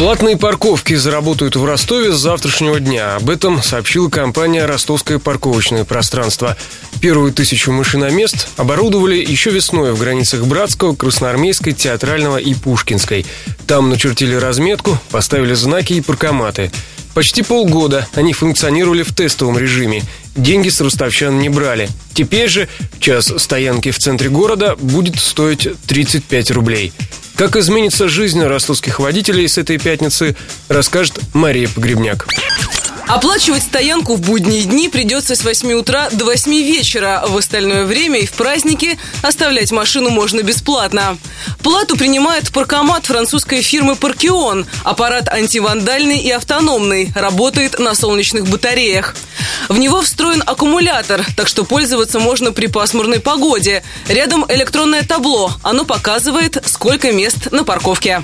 Платные парковки заработают в Ростове с завтрашнего дня. Об этом сообщила компания «Ростовское парковочное пространство». Первую тысячу машиномест оборудовали еще весной в границах Братского, Красноармейской, Театрального и Пушкинской. Там начертили разметку, поставили знаки и паркоматы. Почти полгода они функционировали в тестовом режиме. Деньги с ростовчан не брали. Теперь же час стоянки в центре города будет стоить 35 рублей. Как изменится жизнь ростовских водителей с этой пятницы, расскажет Мария Погребняк. Оплачивать стоянку в будние дни придется с 8 утра до 8 вечера. В остальное время и в праздники оставлять машину можно бесплатно. Плату принимает паркомат французской фирмы «Паркион». Аппарат антивандальный и автономный, работает на солнечных батареях. В него встроен аккумулятор, так что пользоваться можно при пасмурной погоде. Рядом электронное табло. Оно показывает, сколько мест на парковке.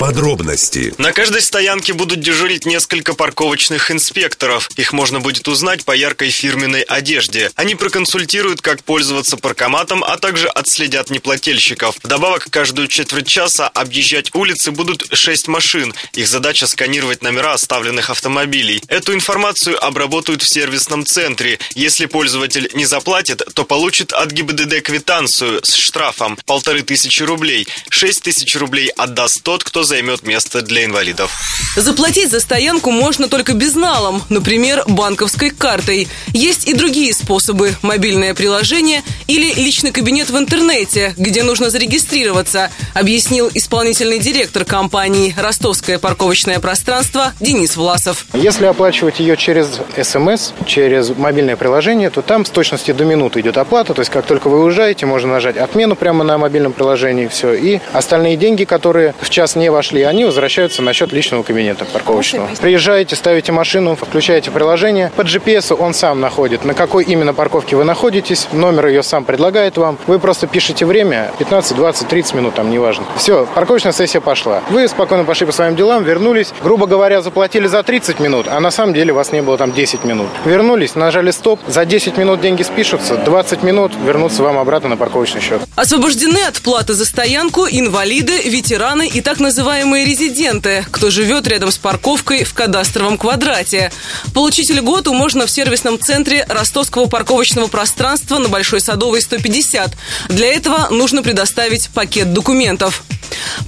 Подробности. На каждой стоянке будут дежурить несколько парковочных инспекторов. Их можно будет узнать по яркой фирменной одежде. Они проконсультируют, как пользоваться паркоматом, а также отследят неплательщиков. Вдобавок, каждую четверть часа объезжать улицы будут шесть машин. Их задача сканировать номера оставленных автомобилей. Эту информацию обработают в сервисном центре. Если пользователь не заплатит, то получит от ГИБДД квитанцию с штрафом полторы тысячи рублей. Шесть тысяч рублей отдаст тот, кто займет место для инвалидов. Заплатить за стоянку можно только безналом, например, банковской картой. Есть и другие способы – мобильное приложение или личный кабинет в интернете, где нужно зарегистрироваться, объяснил исполнительный директор компании «Ростовское парковочное пространство» Денис Власов. Если оплачивать ее через СМС, через мобильное приложение, то там с точностью до минуты идет оплата. То есть, как только вы уезжаете, можно нажать отмену прямо на мобильном приложении, все. И остальные деньги, которые в час не вошли, они возвращаются на счет личного кабинета парковочного. Приезжаете, ставите машину, включаете приложение. По GPS он сам находит, на какой именно парковке вы находитесь. Номер ее сам предлагает вам. Вы просто пишете время, 15, 20, 30 минут, там неважно. Все, парковочная сессия пошла. Вы спокойно пошли по своим делам, вернулись. Грубо говоря, заплатили за 30 минут, а на самом деле вас не было там 10 минут. Вернулись, нажали стоп, за 10 минут деньги спишутся, 20 минут вернутся вам обратно на парковочный счет. Освобождены от платы за стоянку инвалиды, ветераны и так называемые называемые резиденты, кто живет рядом с парковкой в кадастровом квадрате. Получить льготу можно в сервисном центре Ростовского парковочного пространства на Большой Садовой 150. Для этого нужно предоставить пакет документов.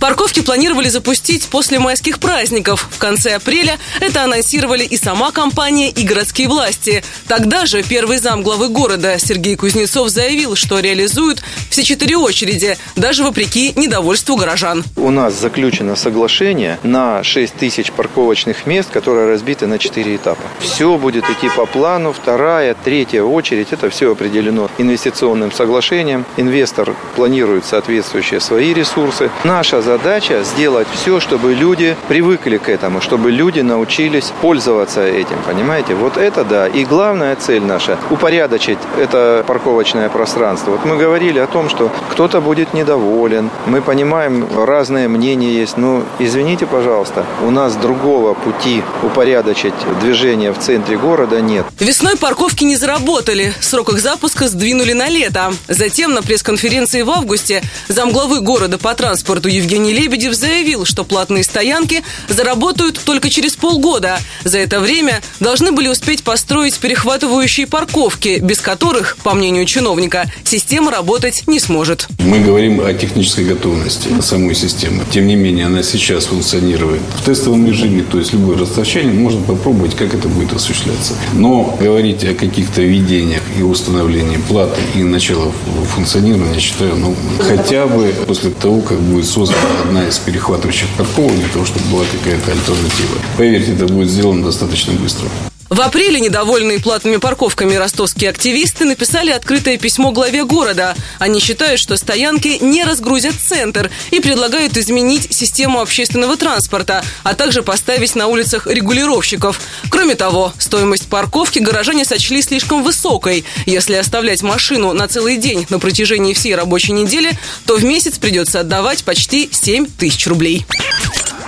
Парковки планировали запустить после майских праздников. В конце апреля это анонсировали и сама компания, и городские власти. Тогда же первый зам главы города Сергей Кузнецов заявил, что реализуют все четыре очереди, даже вопреки недовольству горожан. У нас заключено соглашение на 6 тысяч парковочных мест, которые разбиты на 4 этапа. Все будет идти по плану. Вторая, третья очередь. Это все определено инвестиционным соглашением. Инвестор планирует соответствующие свои ресурсы. Наша задача сделать все, чтобы люди привыкли к этому, чтобы люди научились пользоваться этим, понимаете? Вот это да. И главная цель наша – упорядочить это парковочное пространство. Вот мы говорили о том, что кто-то будет недоволен. Мы понимаем, разные мнения есть. Но извините, пожалуйста, у нас другого пути упорядочить движение в центре города нет. Весной парковки не заработали. Срок их запуска сдвинули на лето. Затем на пресс-конференции в августе замглавы города по транспорту Евгений Лебедев заявил, что платные стоянки заработают только через полгода. За это время должны были успеть построить перехватывающие парковки, без которых, по мнению чиновника, система работать не сможет. Мы говорим о технической готовности самой системы. Тем не менее, она сейчас функционирует в тестовом режиме, то есть любой ростовчанин может попробовать, как это будет осуществляться. Но говорить о каких-то введениях и установлении платы и начала функционирования, я считаю, ну, хотя бы после того, как будет создана одна из перехватывающих парковок для того, чтобы была какая-то альтернатива. Поверьте, это будет сделано достаточно быстро. В апреле недовольные платными парковками ростовские активисты написали открытое письмо главе города. Они считают, что стоянки не разгрузят центр и предлагают изменить систему общественного транспорта, а также поставить на улицах регулировщиков. Кроме того, стоимость парковки горожане сочли слишком высокой. Если оставлять машину на целый день на протяжении всей рабочей недели, то в месяц придется отдавать почти 7 тысяч рублей.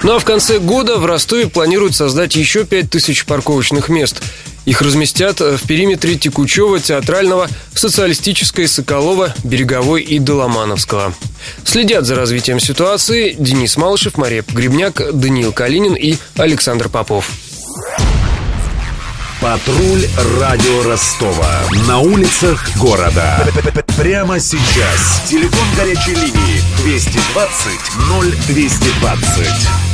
Ну а в конце года в Ростове планируют создать еще 5000 парковочных мест. Их разместят в периметре Текучева, Театрального, Социалистической, Соколова, Береговой и Доломановского. Следят за развитием ситуации Денис Малышев, Мария Погребняк, Даниил Калинин и Александр Попов. Патруль радио Ростова. На улицах города. Прямо сейчас. Телефон горячей линии 220 0220.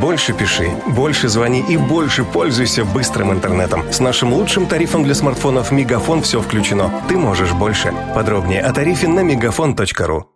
Больше пиши, больше звони и больше пользуйся быстрым интернетом. С нашим лучшим тарифом для смартфонов «Мегафон» все включено. Ты можешь больше. Подробнее о тарифе на мегафон.ру.